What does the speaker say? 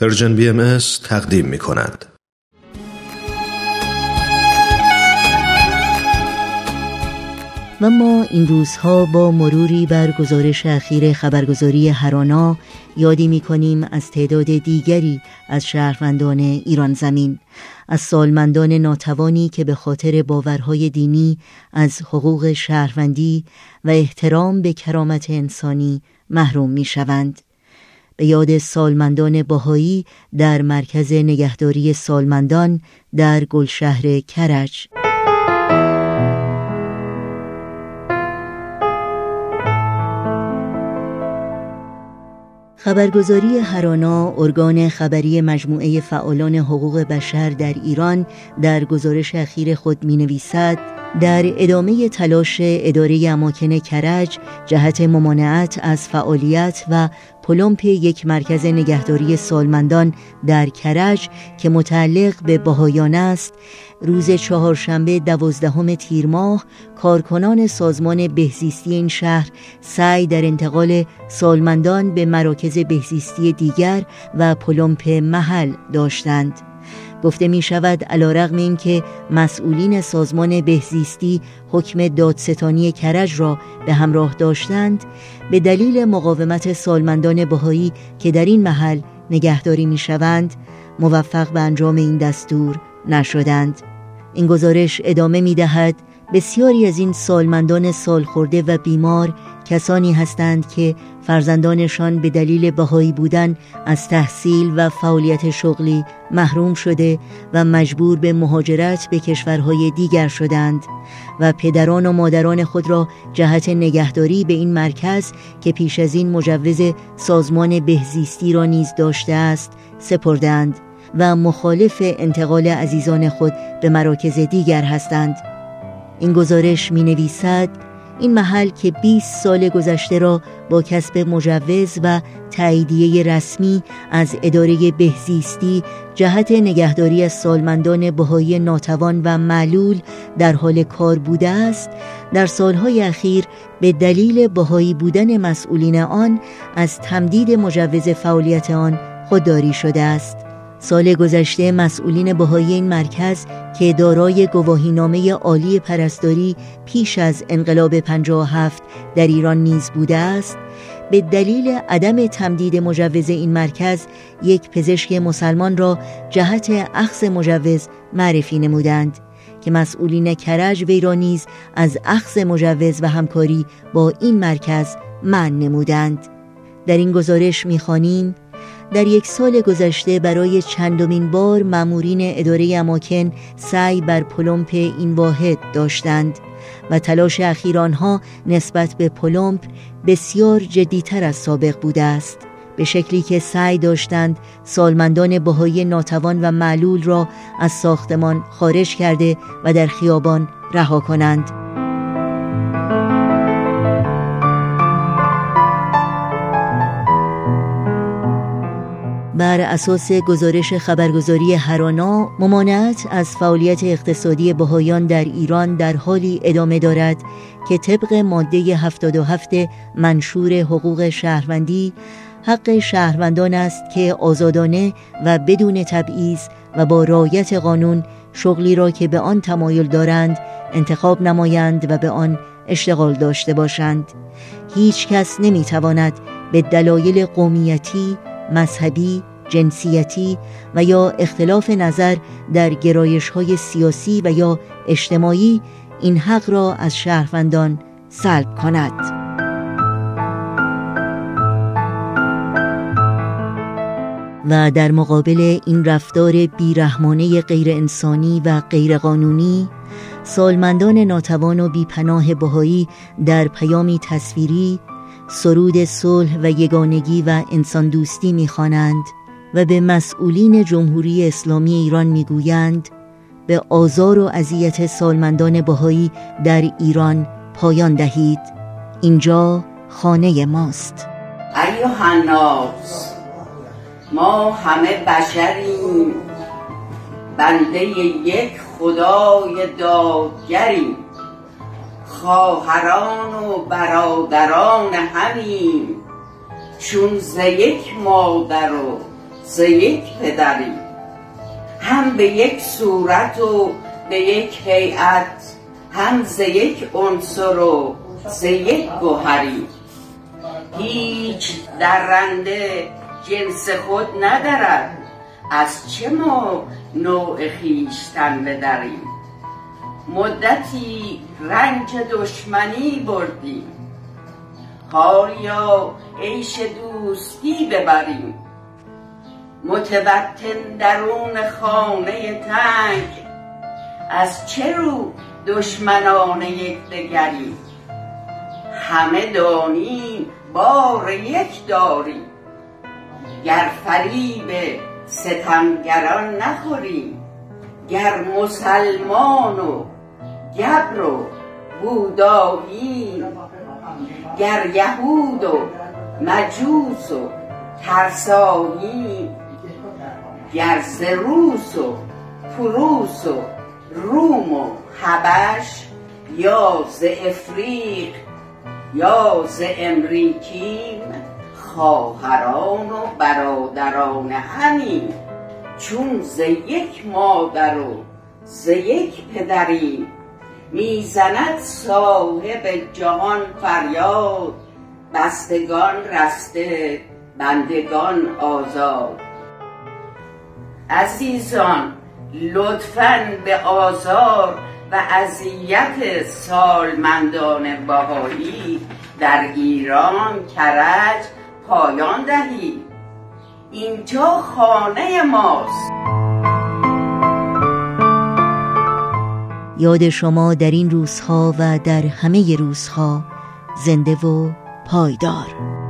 پرژن بی ام تقدیم می کند. و ما این روزها با مروری بر گزارش اخیر خبرگزاری هرانا یادی می کنیم از تعداد دیگری از شهروندان ایران زمین از سالمندان ناتوانی که به خاطر باورهای دینی از حقوق شهروندی و احترام به کرامت انسانی محروم می شوند. به یاد سالمندان باهایی در مرکز نگهداری سالمندان در گلشهر کرج. خبرگزاری هرانا ارگان خبری مجموعه فعالان حقوق بشر در ایران در گزارش اخیر خود می نویسد در ادامه تلاش اداره اماکن کرج جهت ممانعت از فعالیت و پلمپ یک مرکز نگهداری سالمندان در کرج که متعلق به بهایان است روز چهارشنبه دوازدهم تیر ماه کارکنان سازمان بهزیستی این شهر سعی در انتقال سالمندان به مراکز بهزیستی دیگر و پلمپ محل داشتند. گفته می شود علا رغم این که مسئولین سازمان بهزیستی حکم دادستانی کرج را به همراه داشتند به دلیل مقاومت سالمندان بهایی که در این محل نگهداری می شوند موفق به انجام این دستور نشدند. این گزارش ادامه می دهد بسیاری از این سالمندان سالخورده و بیمار کسانی هستند که فرزندانشان به دلیل بهایی بودن از تحصیل و فعالیت شغلی محروم شده و مجبور به مهاجرت به کشورهای دیگر شدند و پدران و مادران خود را جهت نگهداری به این مرکز که پیش از این مجوز سازمان بهزیستی را نیز داشته است سپردند و مخالف انتقال عزیزان خود به مراکز دیگر هستند. این گزارش می نویسد این محل که 20 سال گذشته را با کسب مجوز و تاییدیه رسمی از اداره بهزیستی جهت نگهداری از سالمندان بهایی ناتوان و معلول در حال کار بوده است در سالهای اخیر به دلیل بهایی بودن مسئولین آن از تمدید مجوز فعالیت آن خودداری شده است. سال گذشته مسئولین بهایی این مرکز که دارای گواهینامه عالی پرستاری پیش از انقلاب 57 در ایران نیز بوده است به دلیل عدم تمدید مجوز این مرکز یک پزشک مسلمان را جهت اخذ مجوز معرفی نمودند که مسئولین کرج وی را نیز از اخذ مجوز و همکاری با این مرکز من نمودند. در این گزارش می‌خوانیم در یک سال گذشته برای چندمین بار مامورین اداره اماکن سعی بر پلمپ این واحد داشتند و تلاش اخیر آنها نسبت به پلمپ بسیار جدیتر از سابق بوده است به شکلی که سعی داشتند سالمندان بهایی ناتوان و معلول را از ساختمان خارج کرده و در خیابان رها کنند. بر اساس گزارش خبرگزاری هرانا ممانعت از فعالیت اقتصادی بهایان در ایران در حالی ادامه دارد که طبق ماده 77 منشور حقوق شهروندی حق شهروندان است که آزادانه و بدون تبعیض و با رایت قانون شغلی را که به آن تمایل دارند انتخاب نمایند و به آن اشتغال داشته باشند. هیچ کس نمی تواند به دلایل قومیتی، مذهبی، جنسیتی و یا اختلاف نظر در گرایش های سیاسی و یا اجتماعی این حق را از شهروندان سلب کند. و در مقابل این رفتار بیرحمانه غیر انسانی و غیرقانونی سالمندان ناتوان و بیپناه بهایی در پیامی تصویری سرود صلح و یگانگی و انسان دوستی می‌خوانند. و به مسئولین جمهوری اسلامی ایران می‌گویند به آزار و اذیت سالمندان بهایی در ایران پایان دهید. اینجا خانه ماست. ایوه الناس ما همه بشریم. بنده یک خدای دادگریم. خواهران و برادران همیم. چون ز یک مادر و ز یک پدری. هم به یک صورت و به یک هیئت هم ز یک عنصر و ز یک گوهری. هیچ درنده جنس خود ندارد از چه ما نوع خویشتن بدریم. مدتی رنج دشمنی بردیم. حالیا عیش دوستی ببریم. متوطن درون خانه تنگ. از چه رو دشمنان یکدیگریم همه دانیم بار یک داریم گر فریب ستمگران نخوریم گر مسلمان و گبر و بوداییم گر یهود و مجوس و ترساییم گر ز روس و فروس و روم و حبش یا ز افریق یا ز امریکیم خواهران و برادران همیم چون ز یک مادر و ز یک پدریم می‌زند صاحب جهان فریاد بستگان رسته بندگان آزاد. عزیزان لطفا به آزار و اذیت سالمندان بهایی در ایران کرج پایان دهید اینجا خانه ماست. یاد شما در این روزها و در همه روزها زنده و پایدار.